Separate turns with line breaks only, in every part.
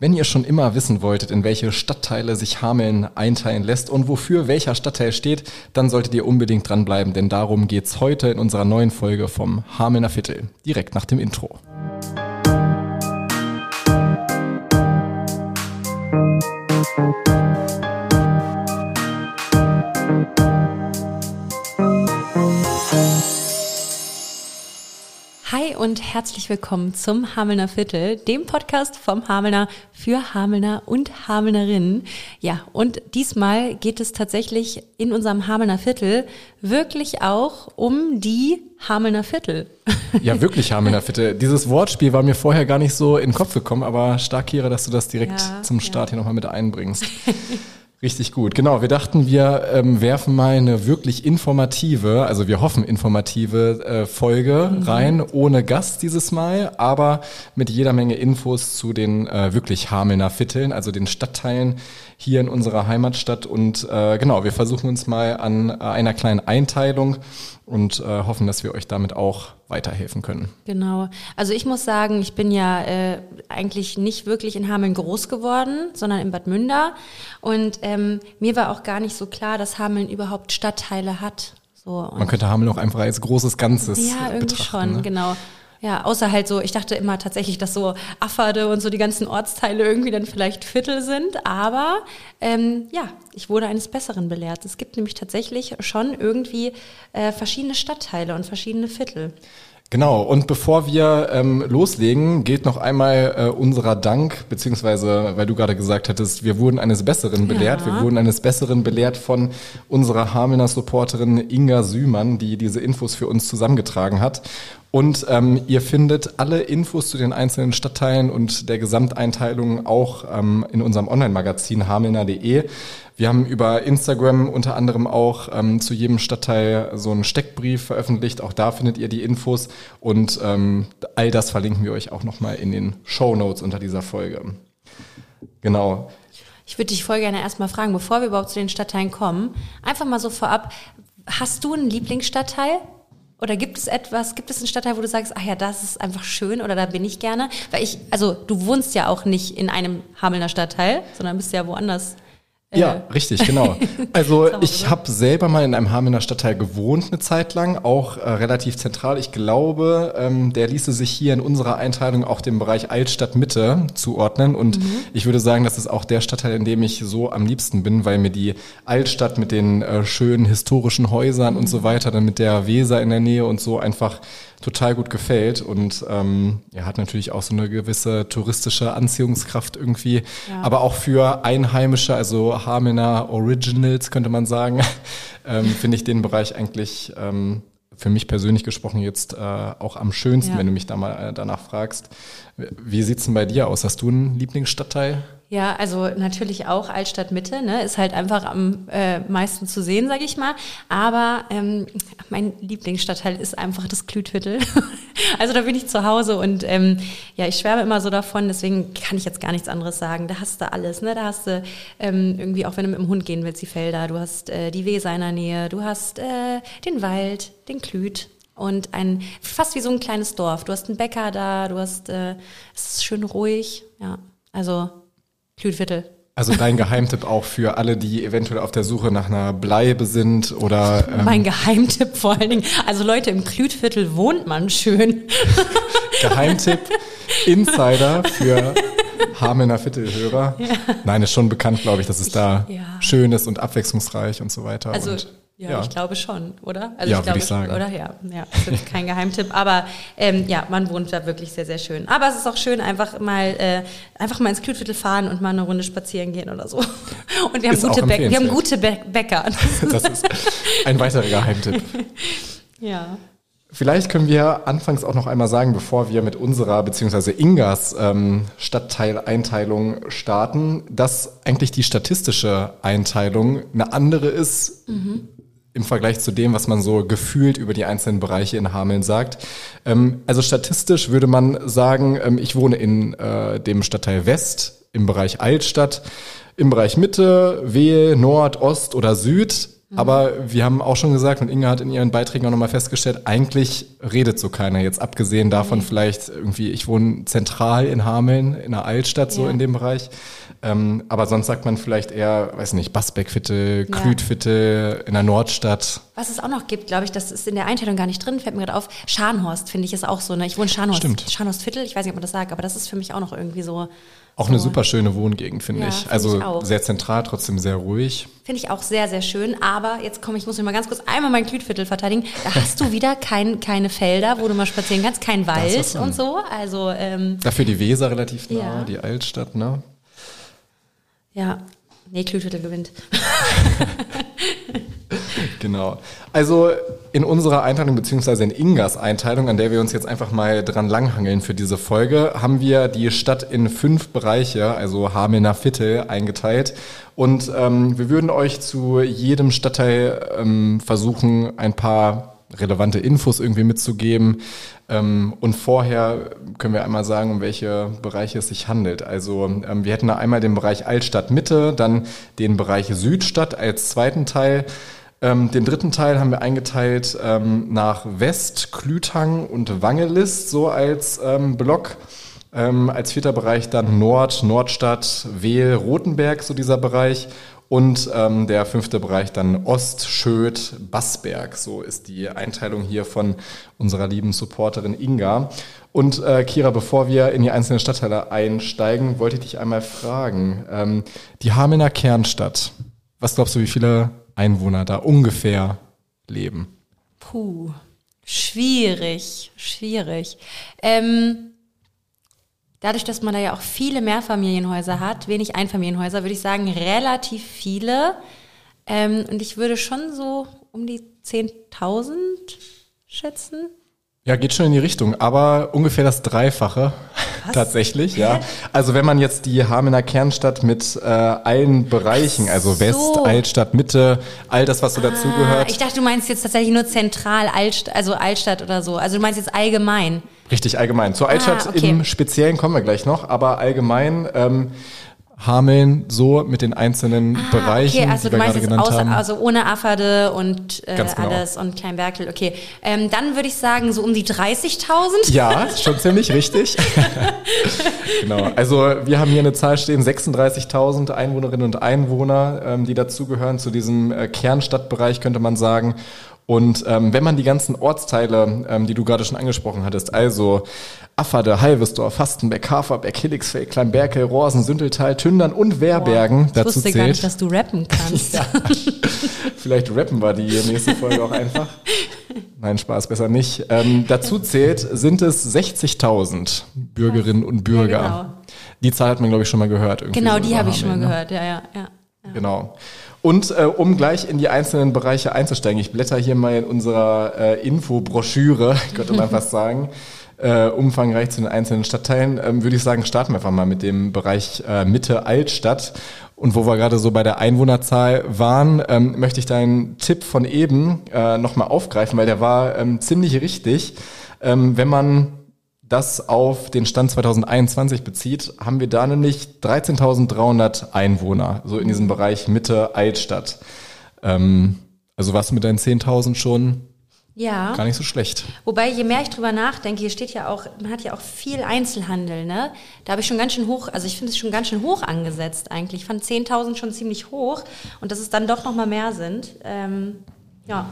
Wenn ihr schon immer wissen wolltet, in welche Stadtteile sich Hameln einteilen lässt und wofür welcher Stadtteil steht, dann solltet ihr unbedingt dranbleiben, denn darum geht's heute in unserer neuen Folge vom Hamelner Viertel, direkt nach dem Intro.
Hi und herzlich willkommen zum Hamelner Viertel, dem Podcast vom Hamelner für Hamelner und Hamelnerinnen. Ja, und diesmal geht es tatsächlich in unserem Hamelner Viertel wirklich auch um die Hamelner Viertel.
Ja, wirklich Hamelner Viertel. Dieses Wortspiel war mir vorher gar nicht so in den Kopf gekommen, aber stark, Kira, dass du das direkt ja, zum Start ja. hier nochmal mit einbringst. Richtig gut. Genau, wir dachten, wir ähm, werfen mal eine wirklich informative, also wir hoffen informative äh, Folge mhm. rein, ohne Gast dieses Mal, aber mit jeder Menge Infos zu den äh, wirklich Hamelner Vierteln, also den Stadtteilen hier in unserer Heimatstadt. Und äh, genau, wir versuchen uns mal an äh, einer kleinen Einteilung und äh, hoffen, dass wir euch damit auch weiterhelfen können.
Genau. Also ich muss sagen, ich bin ja äh, eigentlich nicht wirklich in Hameln groß geworden, sondern in Bad Münder. Und ähm, mir war auch gar nicht so klar, dass Hameln überhaupt Stadtteile hat. So,
Man könnte Hameln auch einfach als großes Ganzes
Ja, irgendwie
betrachten,
schon,
ne?
genau. Ja, außer halt so, ich dachte immer tatsächlich, dass so Afferde und so die ganzen Ortsteile irgendwie dann vielleicht Viertel sind. Aber ähm, ja, ich wurde eines Besseren belehrt. Es gibt nämlich tatsächlich schon irgendwie äh, verschiedene Stadtteile und verschiedene Viertel.
Genau, und bevor wir ähm, loslegen, geht noch einmal äh, unserer Dank, beziehungsweise, weil du gerade gesagt hattest, wir wurden eines Besseren belehrt. Ja. Wir wurden eines Besseren belehrt von unserer Hamelner Supporterin Inga Sümann, die diese Infos für uns zusammengetragen hat. Und ähm, ihr findet alle Infos zu den einzelnen Stadtteilen und der Gesamteinteilung auch ähm, in unserem Online-Magazin hamelner.de. Wir haben über Instagram unter anderem auch ähm, zu jedem Stadtteil so einen Steckbrief veröffentlicht. Auch da findet ihr die Infos und ähm, all das verlinken wir euch auch nochmal in den Show Notes unter dieser Folge. Genau.
Ich würde dich voll gerne erstmal fragen, bevor wir überhaupt zu den Stadtteilen kommen, einfach mal so vorab, hast du einen Lieblingsstadtteil? Oder gibt es etwas, gibt es einen Stadtteil, wo du sagst, ach ja, das ist einfach schön oder da bin ich gerne? Weil ich, also du wohnst ja auch nicht in einem Hamelner Stadtteil, sondern bist ja woanders
ja, äh. richtig, genau. Also ich habe selber mal in einem Hamelner Stadtteil gewohnt eine Zeit lang, auch äh, relativ zentral. Ich glaube, ähm, der ließe sich hier in unserer Einteilung auch dem Bereich Altstadt Mitte zuordnen. Und mhm. ich würde sagen, das ist auch der Stadtteil, in dem ich so am liebsten bin, weil mir die Altstadt mit den äh, schönen historischen Häusern mhm. und so weiter, dann mit der Weser in der Nähe und so einfach total gut gefällt und ähm, er hat natürlich auch so eine gewisse touristische Anziehungskraft irgendwie, ja. aber auch für Einheimische, also Hamelner Originals könnte man sagen, ähm, finde ich den Bereich eigentlich ähm, für mich persönlich gesprochen jetzt äh, auch am schönsten, ja. wenn du mich da mal äh, danach fragst. Wie sieht's denn bei dir aus? Hast du einen Lieblingsstadtteil?
Ja, also natürlich auch Altstadt Mitte, ne, ist halt einfach am äh, meisten zu sehen, sage ich mal. Aber ähm, mein Lieblingsstadtteil ist einfach das Klütviertel. also da bin ich zu Hause und ähm, ja, ich schwärme immer so davon. Deswegen kann ich jetzt gar nichts anderes sagen. Da hast du alles, ne? Da hast du ähm, irgendwie auch wenn du mit dem Hund gehen willst, die Felder. Du hast äh, die Weser in der Nähe. Du hast äh, den Wald, den Klüt und ein fast wie so ein kleines Dorf. Du hast einen Bäcker da. Du hast äh, es ist schön ruhig. Ja, also Klütviertel.
Also dein Geheimtipp auch für alle, die eventuell auf der Suche nach einer Bleibe sind oder.
Ähm mein Geheimtipp vor allen Dingen. Also Leute, im Klütviertel wohnt man schön.
Geheimtipp, Insider für Hamelner Viertelhörer. Ja. Nein, ist schon bekannt, glaube ich, dass es ich, da ja. schön ist und abwechslungsreich und so weiter.
Also
und
ja, ja, ich glaube schon, oder? Also
ja,
ich glaube,
ich sagen.
oder? Ja, ja, das ist kein Geheimtipp, aber ähm, ja, man wohnt da wirklich sehr, sehr schön. Aber es ist auch schön, einfach mal, äh, einfach mal ins Klütviertel fahren und mal eine Runde spazieren gehen oder so. Und wir haben, gute, Bä wir haben gute Bä Bäcker.
Das ist ein weiterer Geheimtipp.
Ja.
Vielleicht können wir anfangs auch noch einmal sagen, bevor wir mit unserer bzw. Ingas ähm, Stadtteileinteilung starten, dass eigentlich die statistische Einteilung eine andere ist, mhm im Vergleich zu dem, was man so gefühlt über die einzelnen Bereiche in Hameln sagt. Ähm, also statistisch würde man sagen, ähm, ich wohne in äh, dem Stadtteil West, im Bereich Altstadt, im Bereich Mitte, Wehe, Nord, Ost oder Süd Aber wir haben auch schon gesagt, und Inge hat in ihren Beiträgen auch nochmal festgestellt, eigentlich redet so keiner. Jetzt abgesehen davon vielleicht irgendwie, ich wohne zentral in Hameln, in der Altstadt, so
Ja.
in dem Bereich. Ähm, aber sonst sagt man vielleicht eher, weiß nicht, Basbeckviertel,
Ja.
Klütviertel, in der Nordstadt.
Was es auch noch gibt, glaube ich, das ist in der Einteilung gar nicht drin, fällt mir gerade auf. Scharnhorst, finde ich, ist auch so. Ne? Ich wohne in Scharnhorst.
Stimmt.
Scharnhorst-Viertel, ich weiß nicht, ob man das sagt, aber das ist für mich auch noch irgendwie so.
Auch
so,
eine super schöne Wohngegend, finde
Ja,
ich.
finde
Also
ich
sehr zentral, trotzdem sehr ruhig.
Finde ich auch sehr, sehr schön. Aber jetzt komme ich, muss mich mal ganz kurz einmal mein Klütviertel verteidigen. Da hast du wieder kein, keine Felder, wo du mal spazieren kannst, kein Wald und so. Also, ähm,
Dafür die Weser relativ nah,
Ja.
die Altstadt, ne?
Ja. Nee, Klütviertel gewinnt.
Genau. Also in unserer Einteilung beziehungsweise in Ingas Einteilung, an der wir uns jetzt einfach mal dran langhangeln für diese Folge, haben wir die Stadt in fünf Bereiche, also Hamelner Viertel, eingeteilt. Und ähm, wir würden euch zu jedem Stadtteil ähm, versuchen, ein paar relevante Infos irgendwie mitzugeben. Ähm, und vorher können wir einmal sagen, um welche Bereiche es sich handelt. Also ähm, wir hätten da einmal den Bereich Altstadt Mitte, dann den Bereich Südstadt als zweiten Teil. Ähm, den dritten Teil haben wir eingeteilt nach West, Klüthang und Wangelist, so als Block. Als vierter Bereich dann Nord, Nordstadt, Wehl, Rothenberg, so dieser Bereich. Und ähm, der fünfte Bereich dann Ost, Schöd, Bassberg. So ist die Einteilung hier von unserer lieben Supporterin Inga. Und äh, Kira, bevor wir in die einzelnen Stadtteile einsteigen, wollte ich dich einmal fragen. Ähm, die Hamelner Kernstadt, was glaubst du, wie viele Einwohner da ungefähr leben?
Puh. Schwierig, schwierig. Ähm, dadurch, dass man da ja auch viele Mehrfamilienhäuser hat, wenig Einfamilienhäuser, würde ich sagen, relativ viele. Ähm, und ich würde schon so um die 10.000 schätzen.
Ja, geht schon in die Richtung, aber ungefähr das Dreifache tatsächlich, ja. Also wenn man jetzt die Hamelner Kernstadt mit äh, allen Bereichen, also West,
so.
Altstadt, Mitte, all das, was so
Ah,
dazugehört,
ich dachte, du meinst jetzt tatsächlich nur zentral, Altstadt, also Altstadt oder so. Also du meinst jetzt allgemein.
Richtig allgemein. Zur Altstadt
Ah, okay.
im Speziellen kommen wir gleich noch, aber allgemein ähm, Hameln so mit den einzelnen Bereichen,
Ah, Okay, also
die
du
wir
meinst
gerade genannt
außer,
haben.
also ohne Afferde und äh,
genau.
alles und Kleinberkel, okay. Ähm, dann würde ich sagen, so um die 30.000.
Ja, schon ziemlich richtig. genau. Also wir haben hier eine Zahl stehen, 36.000 Einwohnerinnen und Einwohner, ähm, die dazugehören zu diesem äh, Kernstadtbereich, könnte man sagen. Und ähm, wenn man die ganzen Ortsteile, ähm, die du gerade schon angesprochen hattest, also Afferde, Halvesdorf, Fastenbeck, Haferbeck, Hillixfeld, Kleinberkel, Rosen, Sündeltal, Tündern und Werbergen
ich
dazu
wusste gar nicht, dass du rappen kannst.
Vielleicht rappen wir die nächste Folge auch einfach. Nein, Spaß, besser nicht. Ähm, dazu zählt, sind es 60.000 Bürgerinnen und Bürger.
Ja, genau.
Die Zahl hat man, glaube ich, schon mal gehört. irgendwie
Genau,
so
die
über
habe ich schon mal
ne?
gehört. Ja, ja, ja.
Genau. Und äh, um gleich in die einzelnen Bereiche einzusteigen, ich blätter hier mal in unserer äh, Infobroschüre, könnte man fast sagen, äh, umfangreich zu den einzelnen Stadtteilen, ähm, würde ich sagen, starten wir einfach mal mit dem Bereich äh, Mitte Altstadt. Und wo wir gerade so bei der Einwohnerzahl waren, ähm, möchte ich deinen Tipp von eben äh, nochmal aufgreifen, weil der war ähm, ziemlich richtig. Ähm, wenn man das auf den Stand 2021 bezieht, haben wir da nämlich 13.300 Einwohner, so in diesem Bereich Mitte Altstadt. Ähm, also was mit deinen 10.000 schon
Ja.
gar nicht so schlecht.
Wobei, je mehr ich drüber nachdenke, hier steht ja auch, man hat ja auch viel Einzelhandel, ne? Da habe ich schon ganz schön hoch, also ich finde es schon ganz schön hoch angesetzt eigentlich. Ich fand 10.000 schon ziemlich hoch und dass es dann doch nochmal mehr sind. Ähm, ja.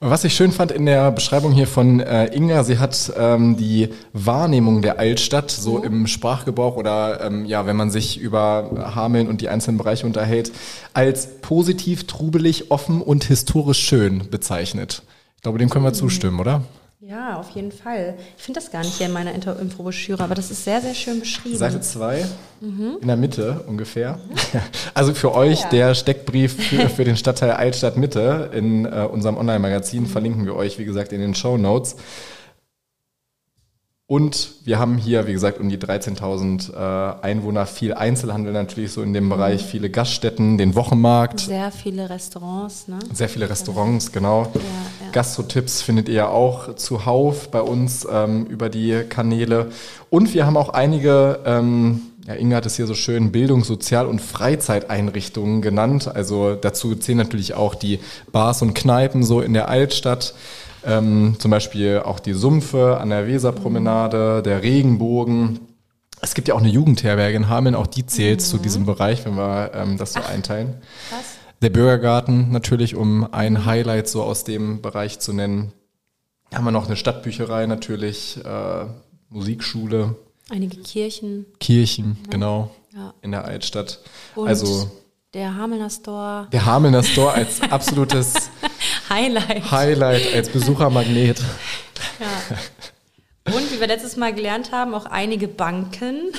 Was ich schön fand in der Beschreibung hier von äh, Inga, sie hat ähm, die Wahrnehmung der Altstadt so im Sprachgebrauch oder ähm, ja, wenn man sich über Hameln und die einzelnen Bereiche unterhält, als positiv, trubelig, offen und historisch schön bezeichnet. Ich glaube, dem können wir zustimmen, oder?
Ja, auf jeden Fall. Ich finde das gar nicht hier in meiner Infobroschüre, aber das ist sehr, sehr schön beschrieben.
Seite 2,
Mhm.
in der Mitte ungefähr. Also für euch der Steckbrief für, für den Stadtteil Altstadt Mitte in äh, unserem Online-Magazin verlinken wir euch, wie gesagt, in den Show Notes. Und wir haben hier, wie gesagt, um die 13.000 äh, Einwohner, viel Einzelhandel natürlich so in dem Bereich, viele Gaststätten, den Wochenmarkt,
Sehr viele Restaurants, ne?
sehr viele Restaurants, genau.
ja.
Gastro-Tipps findet ihr auch zuhauf bei uns ähm, über die Kanäle. Und wir haben auch einige ähm, ja, Inge hat es hier so schön Bildungs-, Sozial- und Freizeiteinrichtungen genannt. Also dazu zählen natürlich auch die Bars und Kneipen so in der Altstadt. Ähm, zum Beispiel auch die Sumpfe an der Weserpromenade, der Regenbogen. Es gibt ja auch eine Jugendherberge in Hameln, auch die zählt mhm. zu diesem Bereich, wenn wir ähm, das so Ach, einteilen. Krass. Der Bürgergarten natürlich, um ein Highlight so aus dem Bereich zu nennen. Haben wir noch eine Stadtbücherei natürlich, äh, Musikschule.
Einige Kirchen.
Kirchen, ja. genau. Ja. In der Altstadt.
Und also der Hamelner Store.
Der Hamelner Store als absolutes
Highlight.
Highlight, als Besuchermagnet.
Ja. Und wie wir letztes Mal gelernt haben, auch einige Banken.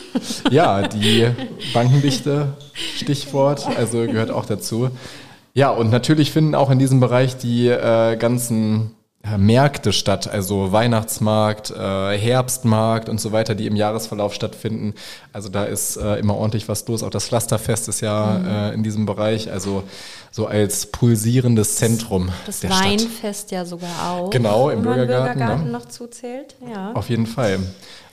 Ja, die Bankendichte, Stichwort, also gehört auch dazu. Ja, und natürlich finden auch in diesem Bereich die äh, ganzen Märkte statt, also Weihnachtsmarkt, äh, Herbstmarkt und so weiter, die im Jahresverlauf stattfinden. Also da ist äh, immer ordentlich was los. Auch das Pflasterfest ist ja mhm. äh, in diesem Bereich, also so als pulsierendes Zentrum
das
der
Weinfest
Stadt.
ja sogar auch.
Genau, im Bürgergarten.
Bürgergarten ne? noch zuzählt, ja.
Auf jeden Fall.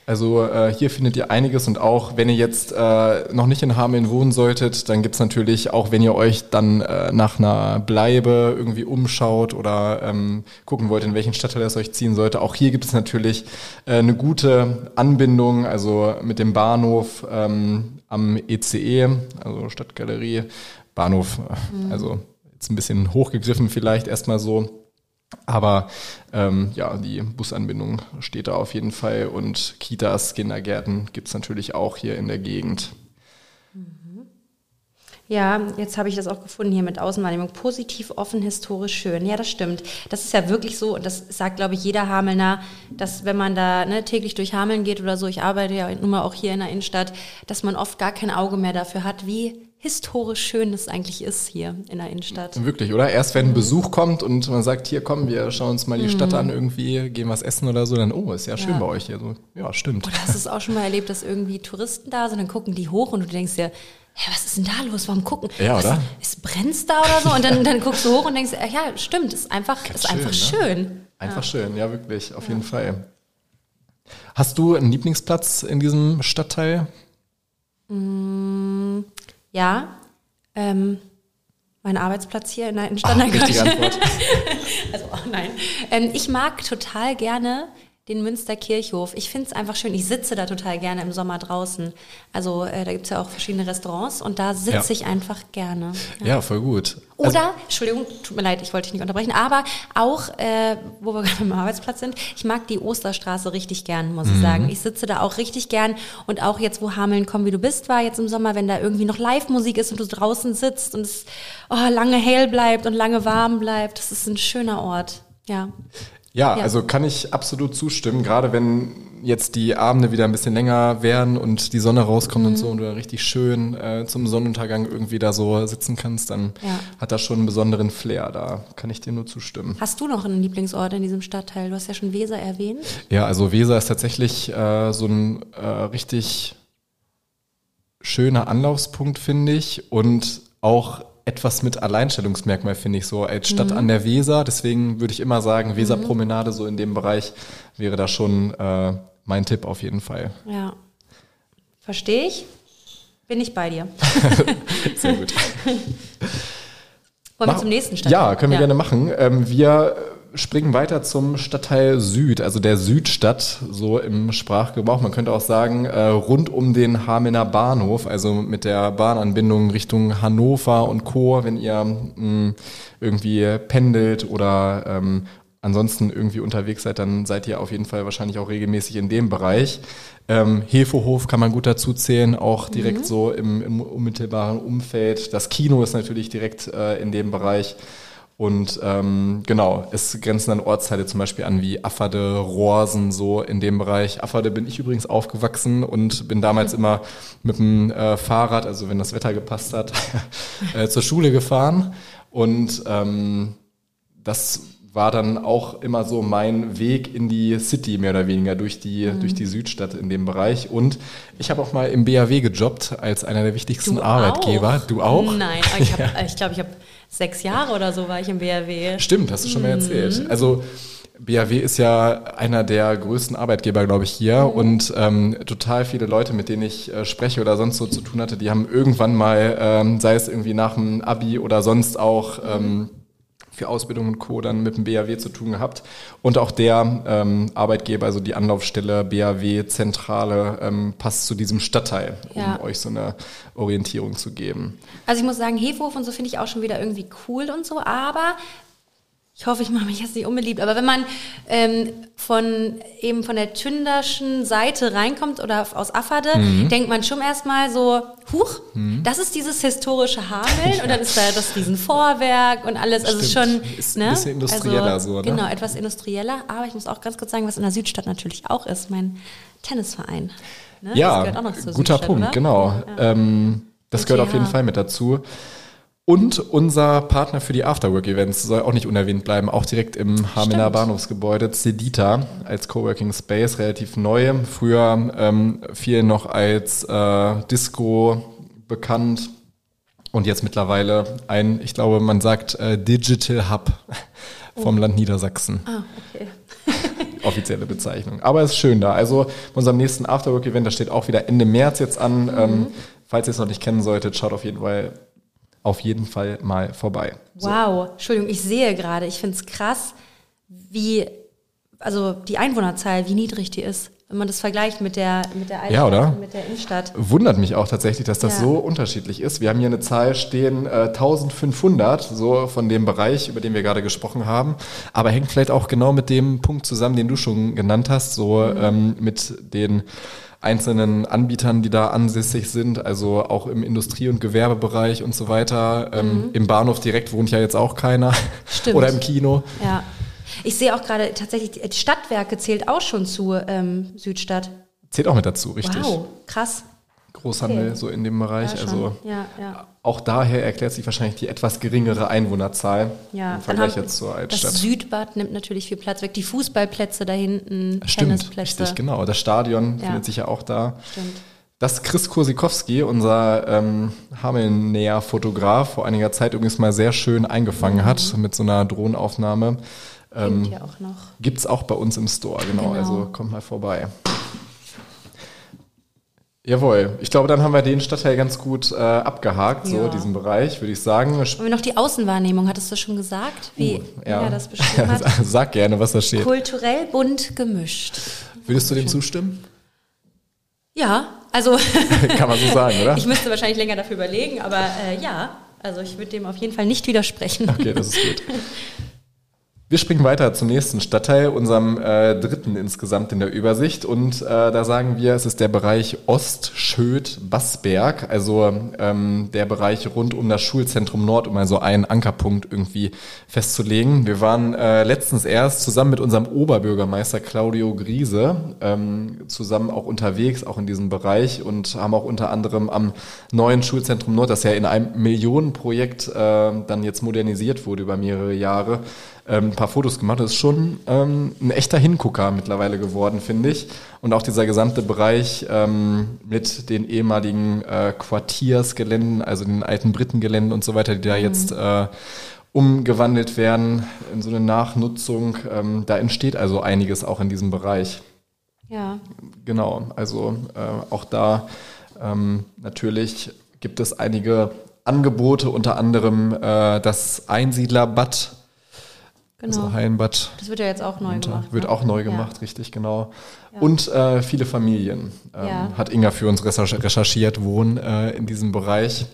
Also äh, hier findet ihr einiges und auch wenn ihr jetzt äh, noch nicht in Hameln wohnen solltet, dann gibt's natürlich, auch wenn ihr euch dann äh, nach einer Bleibe irgendwie umschaut oder ähm, gucken wollt, in welchen Stadtteil es euch ziehen sollte, auch hier gibt es natürlich äh, eine gute Anbindung, also mit dem Bahnhof ähm, am ECE, e, also Stadtgalerie, Bahnhof, äh, mhm. also jetzt ein bisschen hochgegriffen vielleicht erstmal so. Aber ähm, ja, die Busanbindung steht da auf jeden Fall und Kitas, Kindergärten gibt's natürlich auch hier in der Gegend.
Mhm. Ja, jetzt habe ich das auch gefunden hier mit Außenwahrnehmung. Positiv, offen, historisch schön. Ja, das stimmt. Das ist ja wirklich so, und das sagt, glaube ich, jeder Hamelner, dass wenn man da ne, täglich durch Hameln geht oder so, ich arbeite ja nun mal auch hier in der Innenstadt, dass man oft gar kein Auge mehr dafür hat, wie historisch schön das eigentlich ist hier in der Innenstadt.
Wirklich, oder? Erst wenn ein Besuch kommt und man sagt, hier kommen wir schauen uns mal die mhm. Stadt an, irgendwie gehen was essen oder so, dann, oh, ist ja schön ja. bei euch hier. So, ja, stimmt.
Oder hast du es auch schon mal erlebt, dass irgendwie Touristen da sind, dann gucken die hoch und du denkst dir, hä, was ist denn da los? Warum gucken?
Ja, oder?
Ist brennt's da oder so? Und dann, dann guckst du hoch und denkst, ja, stimmt, ist einfach, ist schön, einfach ne? schön.
Einfach ja. schön, ja, wirklich, auf ja. jeden Fall. Hast du einen Lieblingsplatz in diesem Stadtteil?
Mm, ja, ähm, mein Arbeitsplatz hier in der Innenstadt.
Ach, richtige Antwort.
also, oh nein. Ähm, ich mag total gerne den Münsterkirchhof. Ich finde es einfach schön. Ich sitze da total gerne im Sommer draußen. Also äh, da gibt es ja auch verschiedene Restaurants und da sitze ja. ich einfach gerne.
Ja, ja voll gut.
Also Oder, Entschuldigung, tut mir leid, ich wollte dich nicht unterbrechen, aber auch, äh, wo wir gerade am Arbeitsplatz sind, ich mag die Osterstraße richtig gern, muss mhm. ich sagen. Ich sitze da auch richtig gern und auch jetzt, wo Hameln komm wie du bist war, jetzt im Sommer, wenn da irgendwie noch Live-Musik ist und du draußen sitzt und es oh, lange hell bleibt und lange warm bleibt, das ist ein schöner Ort. Ja.
Ja, ja, also kann ich absolut zustimmen, gerade wenn jetzt die Abende wieder ein bisschen länger werden und die Sonne rauskommt mhm. und so und du dann richtig schön äh, zum Sonnenuntergang irgendwie da so sitzen kannst, dann ja. hat das schon einen besonderen Flair. Da kann ich dir nur zustimmen.
Hast du noch einen Lieblingsort in diesem Stadtteil? Du hast ja schon Weser erwähnt.
Ja, also Weser ist tatsächlich äh, so ein äh, richtig schöner Anlaufspunkt, finde ich. Und auch etwas mit Alleinstellungsmerkmal, finde ich, so als Stadt mhm. an der Weser. Deswegen würde ich immer sagen, Weserpromenade so in dem Bereich wäre da schon äh, mein Tipp auf jeden Fall.
Ja. Verstehe ich. Bin ich bei dir.
Sehr gut.
Wollen wir zum nächsten Stadtteil?
Ja, können wir ja. gerne machen. Ähm, wir springen weiter zum Stadtteil Süd, also der Südstadt, so im Sprachgebrauch. Man könnte auch sagen, äh, rund um den Hamelner Bahnhof, also mit der Bahnanbindung Richtung Hannover und Co., wenn ihr mh, mm, irgendwie pendelt oder ähm, ansonsten irgendwie unterwegs seid, dann seid ihr auf jeden Fall wahrscheinlich auch regelmäßig in dem Bereich. Ähm, Hefehof kann man gut dazu zählen, auch direkt mhm. so im, im, unmittelbaren Umfeld. Das Kino ist natürlich direkt äh, in dem Bereich. Und ähm, genau, es grenzen dann Ortsteile zum Beispiel an wie Afferde, Rohrsen, so in dem Bereich. Afferde bin ich übrigens aufgewachsen und bin damals immer mit dem äh, Fahrrad, also wenn das Wetter gepasst hat, äh, zur Schule gefahren. Und ähm, das war dann auch immer so mein Weg in die City, mehr oder weniger, durch die, mhm. durch die Südstadt in dem Bereich. Und ich habe auch mal im BAW gejobbt als einer der wichtigsten du Arbeitgeber.
Auch?
Du auch?
Nein, ich glaube, ich, glaub, ich habe sechs Jahre oder so war ich im BAW.
Stimmt, hast du schon mal erzählt. Mhm. Also BAW ist ja einer der größten Arbeitgeber, glaube ich, hier. Mhm. Und ähm, total viele Leute, mit denen ich äh, spreche oder sonst so zu tun hatte, die haben irgendwann mal, ähm, sei es irgendwie nach dem Abi oder sonst auch, ähm, für Ausbildung und Co. dann mit dem BAW zu tun gehabt. Und auch der ähm, Arbeitgeber, also die Anlaufstelle BAW Zentrale, ähm, passt zu diesem Stadtteil, um ja. euch so eine Orientierung zu geben.
Also ich muss sagen, Hefhof und so finde ich auch schon wieder irgendwie cool und so, aber ich hoffe, ich mache mich jetzt nicht unbeliebt, aber wenn man ähm, von eben von der Tünderschen Seite reinkommt oder aus Afferde, mhm. denkt man schon erstmal so, huch, mhm. das ist dieses historische Hameln ja. und dann ist da das diesen Vorwerk und alles, also schon
ist ne? ein bisschen industrieller
also,
so, ne?
Genau, etwas industrieller, aber ich muss auch ganz kurz sagen, was in der Südstadt natürlich auch ist, mein Tennisverein.
Ne? Ja, guter Südstadt, Punkt, oder? genau. Ja. Ähm, das gehört auf jeden Fall mit dazu. Und unser Partner für die Afterwork-Events soll auch nicht unerwähnt bleiben, auch direkt im Hamener Bahnhofsgebäude, Cedita als Coworking Space, relativ neu. Früher ähm, viel noch als äh, Disco bekannt und jetzt mittlerweile ein, ich glaube, man sagt äh, Digital Hub vom oh. Land Niedersachsen. Ah, okay. Offizielle Bezeichnung. Aber es ist schön da. Also bei unserem nächsten Afterwork-Event, das steht auch wieder Ende März jetzt an. Mhm. Ähm, falls ihr es noch nicht kennen solltet, schaut auf jeden Fall auf jeden Fall mal vorbei.
Wow, so. Entschuldigung, ich sehe gerade, ich finde es krass, wie, also die Einwohnerzahl, wie niedrig die ist, wenn man das vergleicht mit der, mit der
Altstadt ja, oder?
mit der Innenstadt.
Wundert mich auch tatsächlich, dass das ja. so unterschiedlich ist. Wir haben hier eine Zahl stehen, äh, 1500, so von dem Bereich, über den wir gerade gesprochen haben, aber hängt vielleicht auch genau mit dem Punkt zusammen, den du schon genannt hast, so mhm. ähm, mit den einzelnen Anbietern, die da ansässig sind, also auch im Industrie- und Gewerbebereich und so weiter. Ähm, mhm. Im Bahnhof direkt wohnt ja jetzt auch keiner. Stimmt. Oder im Kino.
Ja. Ich sehe auch gerade tatsächlich, die Stadtwerke zählt auch schon zu ähm, Südstadt.
Zählt auch mit dazu, richtig.
Wow, krass.
Großhandel
okay.
so in dem Bereich.
Ja,
also
ja, ja.
auch daher erklärt sich wahrscheinlich die etwas geringere Einwohnerzahl
im Vergleich jetzt zur Altstadt. Das Südbad nimmt natürlich viel Platz weg. Die Fußballplätze da hinten,
Stimmt, Tennisplätze. Richtig, genau. Das Stadion findet sich ja auch da.
Stimmt.
Das Chris Kursikowski, unser ähm, Hamelnäher-Fotograf, vor einiger Zeit übrigens mal sehr schön eingefangen mhm. hat mit so einer Drohnenaufnahme.
Ähm, ja auch noch.
Gibt es auch bei uns im Store, genau. genau. Also kommt mal vorbei. Jawohl, ich glaube, dann haben wir den Stadtteil ganz gut äh, abgehakt, ja. so diesen Bereich, würde ich sagen.
Und wir noch die Außenwahrnehmung, hattest du schon gesagt, wie uh, ja. er das beschrieben hat?
Sag gerne, was da steht.
Kulturell bunt gemischt.
Würdest du dem zustimmen?
Ja, also.
Kann man so sagen, oder?
Ich müsste wahrscheinlich länger dafür überlegen, aber äh, ja, also ich würde dem auf jeden Fall nicht widersprechen.
Okay, das ist gut. Wir springen weiter zum nächsten Stadtteil, unserem äh, dritten insgesamt in der Übersicht. Und äh, da sagen wir, es ist der Bereich Ostschöd-Bassberg, also ähm, der Bereich rund um das Schulzentrum Nord, um also einen Ankerpunkt irgendwie festzulegen. Wir waren äh, letztens erst zusammen mit unserem Oberbürgermeister Claudio Griese ähm, zusammen auch unterwegs, auch in diesem Bereich und haben auch unter anderem am neuen Schulzentrum Nord, das ja in einem Millionenprojekt äh, dann jetzt modernisiert wurde über mehrere Jahre, ähm, ein paar Fotos gemacht. Das ist schon ähm, ein echter Hingucker mittlerweile geworden, finde ich. Und auch dieser gesamte Bereich ähm, mit den ehemaligen äh, Quartiersgeländen, also den alten Britengeländen und so weiter, die da mhm. jetzt äh, umgewandelt werden in so eine Nachnutzung. Ähm, da entsteht also einiges auch in diesem Bereich.
Ja.
Genau, also äh, auch da ähm, natürlich gibt es einige Angebote, unter anderem äh, das Einsiedlerbad
Genau.
Also Hallenbad.
Das wird ja jetzt auch neu runter. gemacht.
Wird ne? auch neu gemacht, ja. richtig, genau. Ja. Und äh, viele Familien ähm, ja. hat Inga für uns recherchiert, wohnen äh, in diesem Bereich.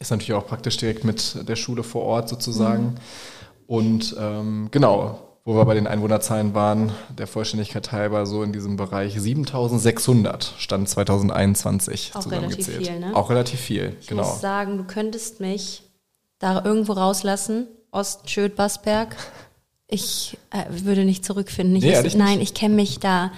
Ist natürlich auch praktisch direkt mit der Schule vor Ort sozusagen. Mhm. Und ähm, genau, wo wir bei den Einwohnerzahlen waren, der Vollständigkeit halber so in diesem Bereich 7600 stand 2021
auch zusammengezählt. Relativ viel, ne?
Auch relativ viel,
ich
genau. Ich
muss sagen, du könntest mich da irgendwo rauslassen, Ostschöd-Basberg. Ich äh, würde nicht zurückfinden. Ich
nee,
ist, nein, ich kenne mich da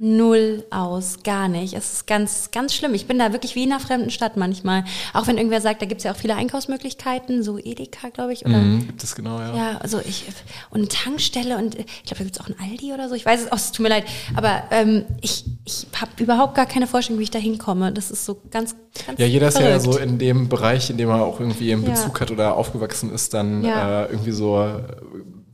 null aus, gar nicht. Es ist ganz, ganz schlimm. Ich bin da wirklich wie in einer fremden Stadt manchmal. Auch wenn irgendwer sagt, da gibt's ja auch viele Einkaufsmöglichkeiten, so Edeka, glaube ich. Oder,
mhm, gibt es genau, ja.
Ja, also ich, und eine Tankstelle und ich glaube, da gibt's auch ein Aldi oder so. Ich weiß es, oh, es tut mir leid. Aber ähm, ich, ich habe überhaupt gar keine Vorstellung, wie ich da hinkomme. Das ist so ganz, ganz
Ja, jeder verrückt. ist ja so in dem Bereich, in dem er auch irgendwie im Bezug ja. hat oder aufgewachsen ist, dann ja. äh, irgendwie so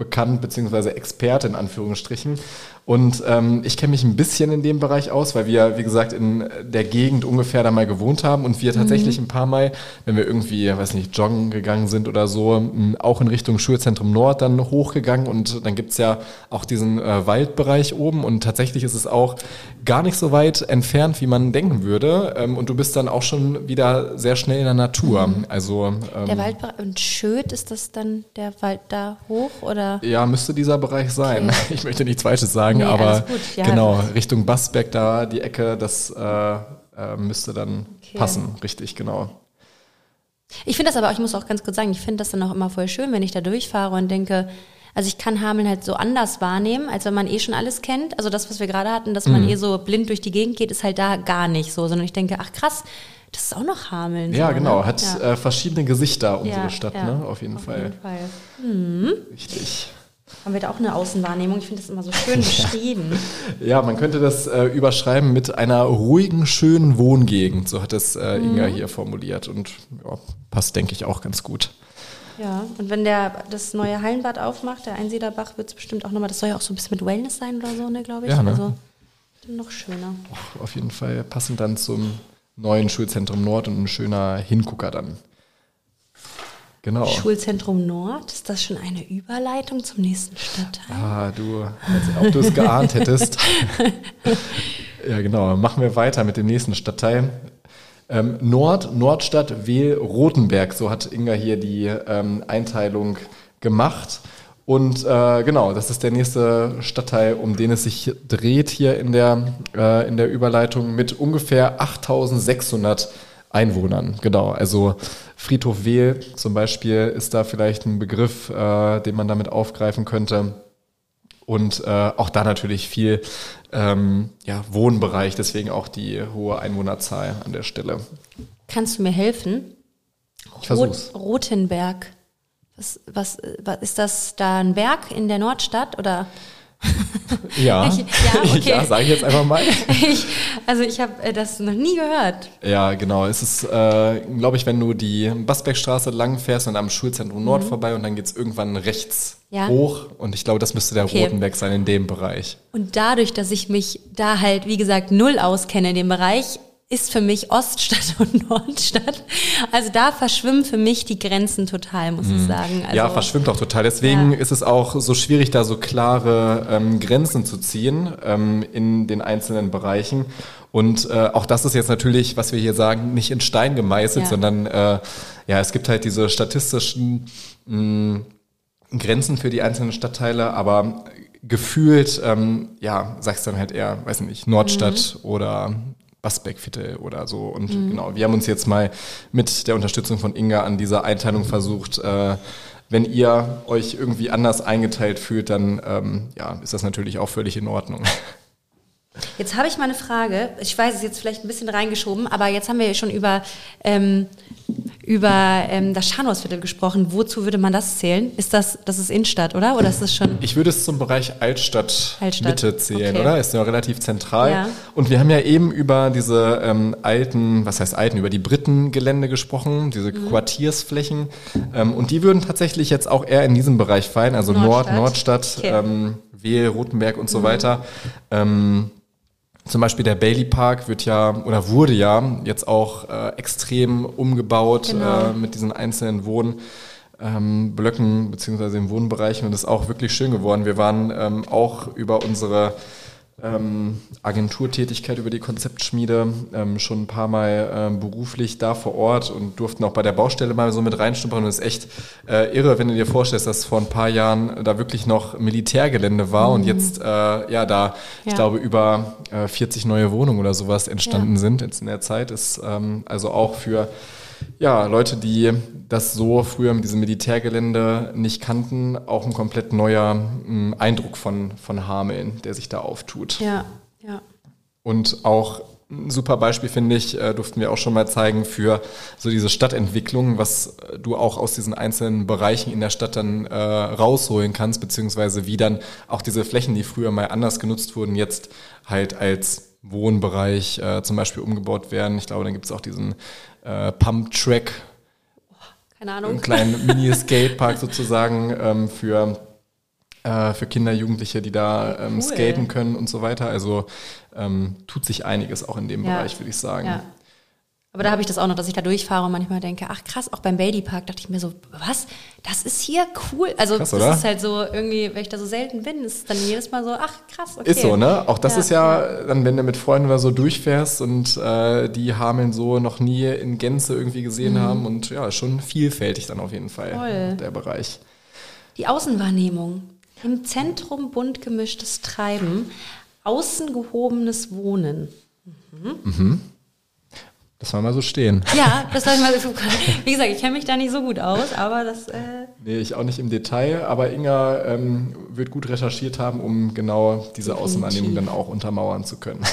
bekannt, beziehungsweise Experte in Anführungsstrichen. Und ähm, ich kenne mich ein bisschen in dem Bereich aus, weil wir, wie gesagt, in der Gegend ungefähr da mal gewohnt haben und wir tatsächlich mhm. ein paar Mal, wenn wir irgendwie, weiß nicht, joggen gegangen sind oder so, auch in Richtung Schulzentrum Nord dann hochgegangen und dann gibt's ja auch diesen äh, Waldbereich oben und tatsächlich ist es auch gar nicht so weit entfernt, wie man denken würde. Ähm, und du bist dann auch schon wieder sehr schnell in der Natur. Mhm. Also
ähm, der Waldbereich und Schöd ist das dann der Wald da hoch oder?
Ja, müsste dieser Bereich sein. Okay. Ich möchte nichts Falsches sagen nee, aber ja, genau, Richtung Bassberg da, die Ecke, das äh, äh, müsste dann okay. passen, richtig, genau.
Ich finde das aber, ich muss auch ganz kurz sagen, ich finde das dann auch immer voll schön, wenn ich da durchfahre und denke, also ich kann Hameln halt so anders wahrnehmen, als wenn man eh schon alles kennt. Also das, was wir gerade hatten, dass man mhm. eh so blind durch die Gegend geht, ist halt da gar nicht so, sondern ich denke, ach krass, das ist auch noch Hameln.
Ja, so, genau, ne? hat ja. Äh, verschiedene Gesichter, unsere ja, Stadt, ja, ne? Auf jeden auf Fall. Jeden Fall. Mhm.
Richtig haben wir da auch eine Außenwahrnehmung. Ich finde das immer so schön beschrieben.
ja, man könnte das äh, überschreiben mit einer ruhigen, schönen Wohngegend. So hat es äh, mhm. Inga hier formuliert. Und ja, passt, denke ich, auch ganz gut.
Ja, und wenn der das neue Hallenbad aufmacht, der Einsiederbach, wird es bestimmt auch nochmal, das soll ja auch so ein bisschen mit Wellness sein oder so, ne, glaube ich. Ja, ne? Also noch schöner.
Auf jeden Fall passend dann zum neuen Schulzentrum Nord und ein schöner Hingucker dann.
Genau. Schulzentrum Nord, ist das schon eine Überleitung zum nächsten Stadtteil?
Ah, du, als ob du es geahnt hättest. ja, genau. Machen wir weiter mit dem nächsten Stadtteil. Ähm, Nord, Nordstadt, Wehl, Rotenberg. So hat Inga hier die ähm, Einteilung gemacht. Und äh, genau, das ist der nächste Stadtteil, um den es sich dreht hier in der, äh, in der Überleitung mit ungefähr 8600 Einwohnern. Genau, also Friedhof Wehl zum Beispiel ist da vielleicht ein Begriff, äh, den man damit aufgreifen könnte. Und äh, auch da natürlich viel ähm, ja, Wohnbereich, deswegen auch die hohe Einwohnerzahl an der Stelle.
Kannst du mir helfen?
Ich versuch's.
Rotenberg. Was, was, was ist das da ein Berg in der Nordstadt oder?
Ja, ich, ja, okay. ja sage ich jetzt einfach mal.
Ich, also ich habe äh, das noch nie gehört.
Ja, genau. Es ist, äh, glaube ich, wenn du die Basbeckstraße lang fährst und am Schulzentrum Nord mhm. vorbei und dann geht es irgendwann rechts ja. hoch und ich glaube, das müsste der okay. Rotenberg sein in dem Bereich.
Und dadurch, dass ich mich da halt, wie gesagt, null auskenne in dem Bereich, ist für mich Oststadt und Nordstadt. Also da verschwimmen für mich die Grenzen total, muss ich mhm. sagen. Also,
ja, verschwimmt auch total. Deswegen ja. ist es auch so schwierig, da so klare ähm, Grenzen zu ziehen ähm, in den einzelnen Bereichen. Und äh, auch das ist jetzt natürlich, was wir hier sagen, nicht in Stein gemeißelt, ja. sondern äh, ja, es gibt halt diese statistischen mh, Grenzen für die einzelnen Stadtteile, aber gefühlt, ähm, ja, sagst dann halt eher, weiß nicht, Nordstadt mhm. oder Basbeckviertel oder so. Und mhm. genau, wir haben uns jetzt mal mit der Unterstützung von Inga an dieser Einteilung versucht. Äh, wenn ihr euch irgendwie anders eingeteilt fühlt, dann ähm, ja, ist das natürlich auch völlig in Ordnung.
Jetzt habe ich mal eine Frage. Ich weiß, es ist jetzt vielleicht ein bisschen reingeschoben, aber jetzt haben wir ja schon über, ähm, über ähm, das Scharnhorstviertel gesprochen. Wozu würde man das zählen? Ist das, das ist Innenstadt, oder? Oder ist das schon?
Ich würde es zum Bereich Altstadt, Altstadt. Mitte zählen, okay. oder? Ist ja relativ zentral. Ja. Und wir haben ja eben über diese ähm, alten, was heißt alten, über die Britengelände gesprochen, diese mhm. Quartiersflächen. Ähm, und die würden tatsächlich jetzt auch eher in diesem Bereich fallen, also Nordstadt. Nord, Nordstadt, okay. ähm, Wehl, Rotenberg und so mhm. weiter. Ähm, zum Beispiel der Bailey Park wird ja oder wurde ja jetzt auch äh, extrem umgebaut genau. äh, mit diesen einzelnen Wohnblöcken ähm, Blöcken beziehungsweise im Wohnbereichen und ist auch wirklich schön geworden. Wir waren ähm, auch über unsere ähm, Agenturtätigkeit über die Konzeptschmiede ähm, schon ein paar Mal ähm, beruflich da vor Ort und durften auch bei der Baustelle mal so mit reinstumpern. Und es ist echt äh, irre, wenn du dir vorstellst, dass vor ein paar Jahren da wirklich noch Militärgelände war mhm. und jetzt äh, ja da, ja. ich glaube, über äh, 40 neue Wohnungen oder sowas entstanden ja. sind jetzt in der Zeit. Ist ähm, also auch für ja, Leute, die das so früher mit diesem Militärgelände nicht kannten, auch ein komplett neuer mh, hm, Eindruck von, von Hameln, der sich da auftut.
Ja, ja.
Und auch ein super Beispiel, finde ich, äh, durften wir auch schon mal zeigen für so diese Stadtentwicklung, was du auch aus diesen einzelnen Bereichen in der Stadt dann äh, rausholen kannst, beziehungsweise wie dann auch diese Flächen, die früher mal anders genutzt wurden, jetzt halt als Wohnbereich äh, zum Beispiel umgebaut werden. Ich glaube, dann gibt es auch diesen äh, Pump-Track.
Keine Ahnung.
Einen kleinen Mini-Skatepark sozusagen ähm, für äh, für Kinder, Jugendliche, die da ähm,
Cool.
skaten können und so weiter. Also ähm, tut sich einiges auch in dem
Ja.
Bereich, würde ich sagen.
Ja. Aber da habe ich das auch noch, dass ich da durchfahre und manchmal denke, ach krass, auch beim Baby Park dachte ich mir so, was? Das ist hier cool. Also
Krass,
das
oder?
ist halt so irgendwie, wenn ich da so selten bin, ist dann jedes Mal so, ach krass, okay.
Ist so, ne? Auch das
Ja.
ist ja dann, wenn du mit Freunden oder so durchfährst und äh, die Hameln so noch nie in Gänze irgendwie gesehen haben und ja, schon vielfältig dann auf jeden Fall
Mhm. Voll.
der Bereich.
Die Außenwahrnehmung. Im Zentrum bunt gemischtes Treiben, außen gehobenes Wohnen.
Das soll mal so stehen.
Ja, das soll ich mal, wie gesagt, ich kenne mich da nicht so gut aus, aber das, äh,
Nee, ich auch nicht im Detail, aber Inga ähm, wird gut recherchiert haben, um genau diese
Definitiv.
Außenwahrnehmung dann auch untermauern zu können.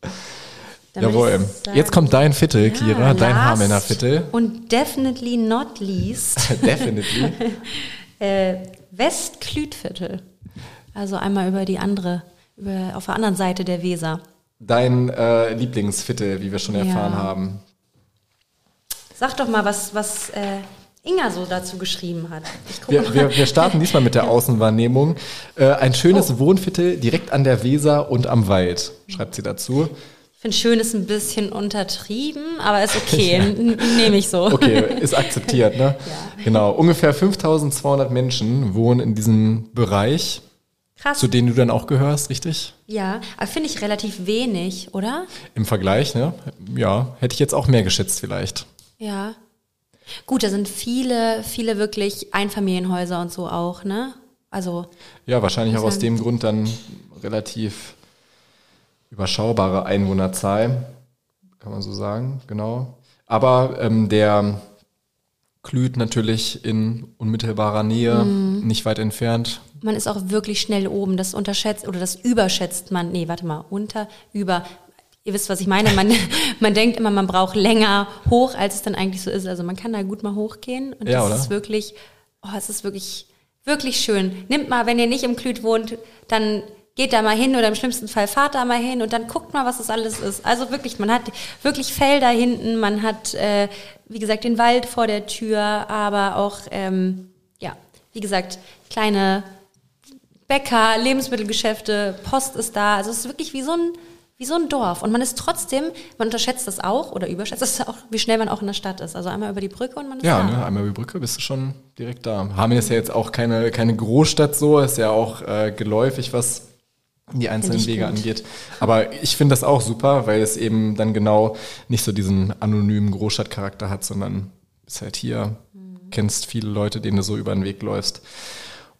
Jawohl. Jetzt kommt dein Viertel, Kira, dein Hamelner Viertel.
Und definitely not least,
Definitely.
äh, Westklütviertel. Also einmal über die andere, über, auf der anderen Seite der Weser.
Dein äh, Lieblingsviertel, wie wir schon erfahren
Ja.
haben.
Sag doch mal, was, was äh, Inga so dazu geschrieben hat.
Wir, wir, wir starten diesmal mit der Außenwahrnehmung. Äh, ein schönes
Oh.
Wohnviertel direkt an der Weser und am Wald, schreibt sie dazu.
Ich finde schön ist ein bisschen untertrieben, aber ist okay, nehme ich so.
Okay, ist akzeptiert, ne?
Ja.
Genau. Ungefähr 5200 Menschen wohnen in diesem Bereich,
Krass.
zu denen du dann auch gehörst, richtig?
Ja, aber finde ich relativ wenig, oder?
Im Vergleich, ne? Ja, hätte ich jetzt auch mehr geschätzt vielleicht.
Ja. Gut, da sind viele, viele wirklich Einfamilienhäuser und so auch, ne? Also,
Ja, wahrscheinlich auch aus dem Grund dann relativ überschaubare Einwohnerzahl, kann man so sagen, genau. Aber ähm, der Klüt natürlich in unmittelbarer Nähe,
Mhm.
nicht weit entfernt.
Man ist auch wirklich schnell oben. Das unterschätzt oder das überschätzt man. Nee, warte mal, unter, über. Ihr wisst, was ich meine. Man, man denkt immer, man braucht länger hoch, als es dann eigentlich so ist. Also man kann da gut mal hochgehen. Und
Ja,
das
oder?
ist wirklich, oh, es ist wirklich, wirklich schön. Nimmt mal, wenn ihr nicht im Klüt wohnt, dann geht da mal hin oder im schlimmsten Fall fahrt da mal hin und dann guckt mal, was das alles ist. Also wirklich, man hat wirklich Felder hinten, man hat, äh, wie gesagt, den Wald vor der Tür, aber auch, ähm, ja, wie gesagt, kleine Bäcker, Lebensmittelgeschäfte, Post ist da. Also es ist wirklich wie so ein, wie so ein Dorf. Und man ist trotzdem, man unterschätzt das auch oder überschätzt das auch, wie schnell man auch in der Stadt ist. Also einmal über die Brücke und man ist
Ja,
da.
ne, einmal über die Brücke bist du schon direkt da. Hameln ist ja jetzt auch keine, keine Großstadt so, ist ja auch äh, geläufig, was die einzelnen Wege
gut.
angeht. Aber ich finde das auch super, weil es eben dann genau nicht so diesen anonymen Großstadtcharakter hat, sondern ist halt hier,
Mhm.
kennst viele Leute, denen du so über den Weg läufst.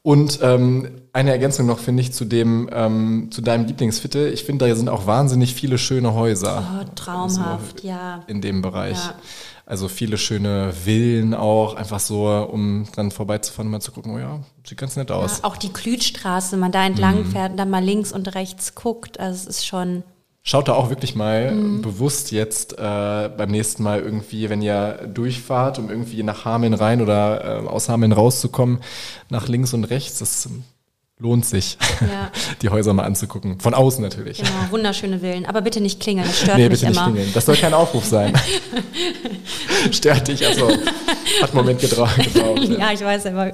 Und ähm, eine Ergänzung noch, finde ich, zu dem, ähm, zu deinem Lieblingsviertel. Ich finde, da sind auch wahnsinnig viele schöne Häuser.
Oh, traumhaft, ja.
In dem Bereich.
Ja.
Also viele schöne Villen auch, einfach so, um dann vorbeizufahren und mal zu gucken, oh ja, sieht ganz nett aus.
Ja, auch die Klütstraße, wenn man da entlang
Mhm.
fährt und dann mal links und rechts guckt. Also es ist schon,
Schaut da auch wirklich mal
Mhm.
bewusst jetzt äh, beim nächsten Mal irgendwie, wenn ihr durchfahrt, um irgendwie nach Hameln rein oder äh, aus Hameln rauszukommen, nach links und rechts. Das ähm, lohnt sich,
Ja.
die Häuser mal anzugucken. Von außen natürlich.
genau, wunderschöne Villen. Aber bitte nicht klingeln, das stört
Nee,
mich
bitte nicht
immer.
klingeln. Das soll kein Aufruf sein. Stört dich, also hat einen Moment gebraucht.
Ja, ich weiß aber.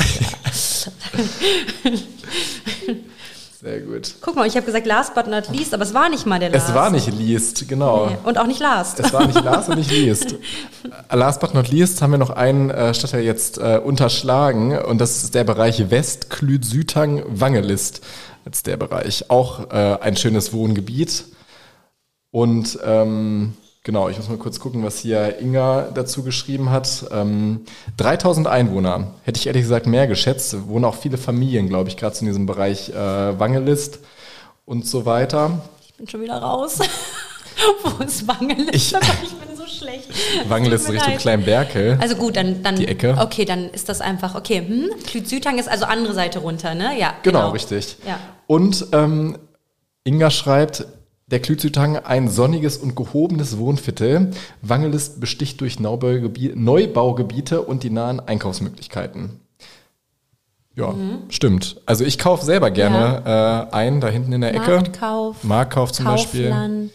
Sehr gut.
Guck mal, ich habe gesagt last but not least, aber es war nicht mal der last.
Es war nicht Liest, genau.
Nee. Und auch nicht last.
Es war nicht Last und nicht Liest. Last but not least haben wir noch einen äh, Stadtteil jetzt äh, unterschlagen und das ist der Bereich West, Klüt, Sütang, Wangelist. Als der Bereich. Auch äh, ein schönes Wohngebiet. Und ähm, genau, ich muss mal kurz gucken, was hier Inga dazu geschrieben hat. Ähm, 3000 Einwohner. Hätte ich ehrlich gesagt mehr geschätzt. Wohnen auch viele Familien, glaube ich, gerade in diesem Bereich äh, Wangelist und so weiter.
Ich bin schon wieder raus. Wo ist Wangel?
Ich-
ich bin so schlecht.
Wangelist Richtung. Kleinberkel.
Also gut, dann, dann
Die Ecke.
Okay, dann ist das einfach okay. Hm? Klüt-Südhang ist also andere Seite runter, ne? Ja.
Genau, richtig.
Ja.
Und ähm, Inga schreibt, der Klützütang ein sonniges und gehobenes Wohnviertel. Wangelist besticht durch Neubaugebiete, und die nahen Einkaufsmöglichkeiten. Ja,
Mhm.
stimmt. Also ich kaufe selber gerne äh, ein, da hinten in der Ecke.
Marktkauf,
Marktkauf zum Beispiel.
Kaufland,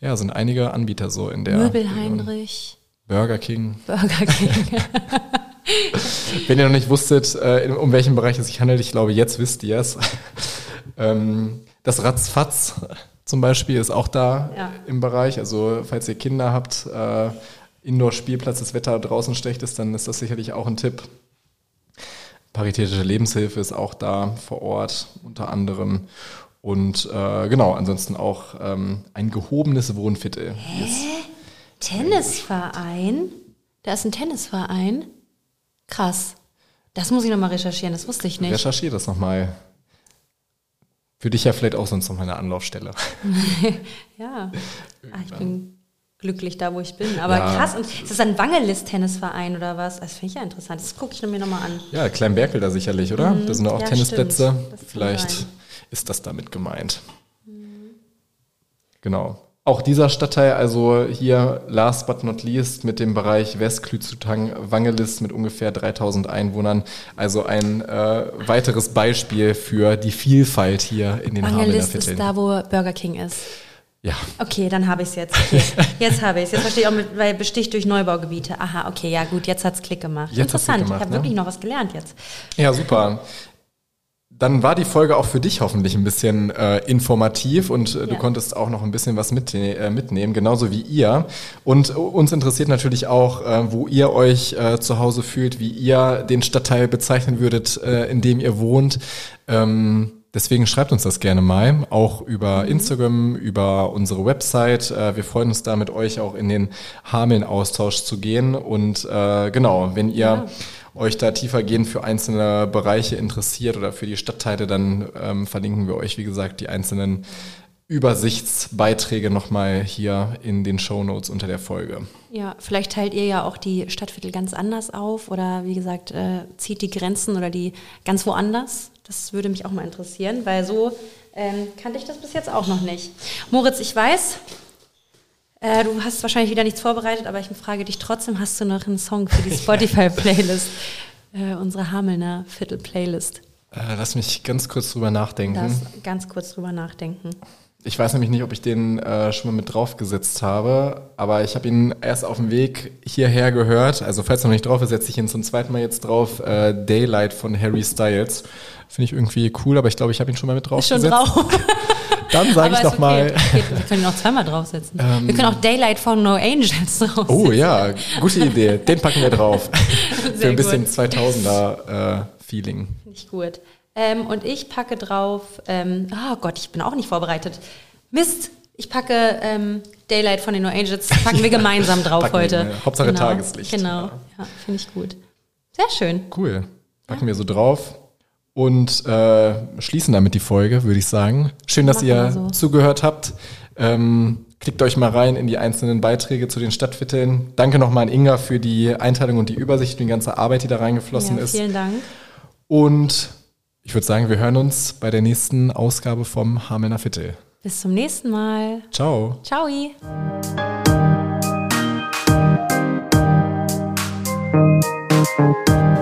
Ja, sind einige Anbieter so in der
Möbel
Region.
Heinrich,
Burger King.
Burger King.
Wenn ihr noch nicht wusstet, äh, um welchen Bereich es sich handelt, ich glaube, jetzt wisst ihr es. ähm, das Ratzfatz zum Beispiel ist auch da ja. im Bereich. Also falls ihr Kinder habt, äh, Indoor-Spielplatz, das Wetter draußen schlecht ist, dann ist das sicherlich auch ein Tipp. Paritätische Lebenshilfe ist auch da vor Ort unter anderem. Und äh, genau, ansonsten auch ähm, ein gehobenes Wohnviertel.
Hä? Tennisverein? Da ist ein Tennisverein? Krass. Das muss ich nochmal recherchieren, das wusste ich nicht.
Recherchiere das nochmal. Für dich ja vielleicht auch sonst nochmal eine Anlaufstelle.
ja. Ach, ich bin glücklich da, wo ich bin. Aber ja. krass, und ist das ein Wangelist-Tennisverein oder was? Das finde ich ja interessant. Das gucke ich mir nochmal an.
Ja, Kleinberkel da sicherlich, oder? Mhm. Da sind auch ja, Tennisplätze. Vielleicht ist das damit gemeint. Mhm. Genau. Auch dieser Stadtteil, also hier last but not least mit dem Bereich Westklüzutang Wangelis mit ungefähr 3000 Einwohnern. Also ein äh, weiteres Beispiel für die Vielfalt hier in den
Wangelis ist da, wo Burger King ist.
Ja.
Okay, dann habe ich es jetzt. Okay. Jetzt habe ich es. Jetzt verstehe ich auch, mit, weil besticht durch Neubaugebiete. Aha, okay, ja gut, jetzt hat es Klick gemacht.
Jetzt Interessant,
gemacht, ich habe ne? wirklich noch was gelernt jetzt.
Ja, super dann war die Folge auch für dich hoffentlich ein bisschen äh, informativ und äh, ja. du konntest auch noch ein bisschen was mit, äh, mitnehmen, genauso wie ihr. Und uns interessiert natürlich auch, äh, wo ihr euch äh, zu Hause fühlt, wie ihr den Stadtteil bezeichnen würdet, äh, in dem ihr wohnt. Ähm, Deswegen schreibt uns das gerne mal, auch über mhm. Instagram, über unsere Website. Äh, wir freuen uns da mit euch auch in den Hameln-Austausch zu gehen. Und äh, genau, wenn ihr ja euch da tiefergehend für einzelne Bereiche interessiert oder für die Stadtteile, dann ähm, verlinken wir euch, wie gesagt, die einzelnen Übersichtsbeiträge nochmal hier in den Show Notes unter der Folge.
Ja, vielleicht teilt ihr ja auch die Stadtviertel ganz anders auf oder wie gesagt, äh, zieht die Grenzen oder die ganz woanders. Das würde mich auch mal interessieren, weil so ähm, kannte ich das bis jetzt auch noch nicht. Moritz, ich weiß, äh, du hast wahrscheinlich wieder nichts vorbereitet, aber ich frage dich trotzdem, hast du noch einen Song für die Spotify-Playlist? äh, unsere Hamelner Viertel-Playlist.
Äh, lass mich ganz kurz drüber nachdenken. Lass
ganz kurz drüber nachdenken.
Ich weiß nämlich nicht, ob ich den äh, schon mal mit draufgesetzt habe, aber ich habe ihn erst auf dem Weg hierher gehört. Also falls er noch nicht drauf ist, setze ich ihn zum zweiten Mal jetzt drauf. Äh, Daylight von Harry Styles. Finde ich irgendwie cool, aber ich glaube, ich habe ihn schon mal mit draufgesetzt. Ist schon drauf. Dann sage ich doch okay. mal.
Okay, wir können ihn auch zweimal draufsetzen. Ähm, wir können auch Daylight von No Angels draufsetzen.
Oh ja, gute Idee. Den packen wir drauf. Für ein bisschen 2000er äh, Feeling.
Finde ich gut. Ähm, und ich packe drauf, ähm, oh Gott, ich bin auch nicht vorbereitet. Mist, ich packe ähm, Daylight von den No Angels, packen wir gemeinsam drauf packen, heute.
Ja. Hauptsache genau, Tageslicht.
Genau, ja, ja finde ich gut. Sehr schön.
Cool. Packen wir so drauf und äh, schließen damit die Folge, würde ich sagen. Schön, dass Machen ihr so. zugehört habt. Ähm, klickt euch mal rein in die einzelnen Beiträge zu den Stadtvierteln. Danke nochmal an Inga für die Einteilung und die Übersicht und die ganze Arbeit, die da reingeflossen ja,
ist. Vielen Dank.
Und ich würde sagen, wir hören uns bei der nächsten Ausgabe vom Hamelner Viertel.
Bis zum nächsten Mal.
Ciao.
Ciao.
Thank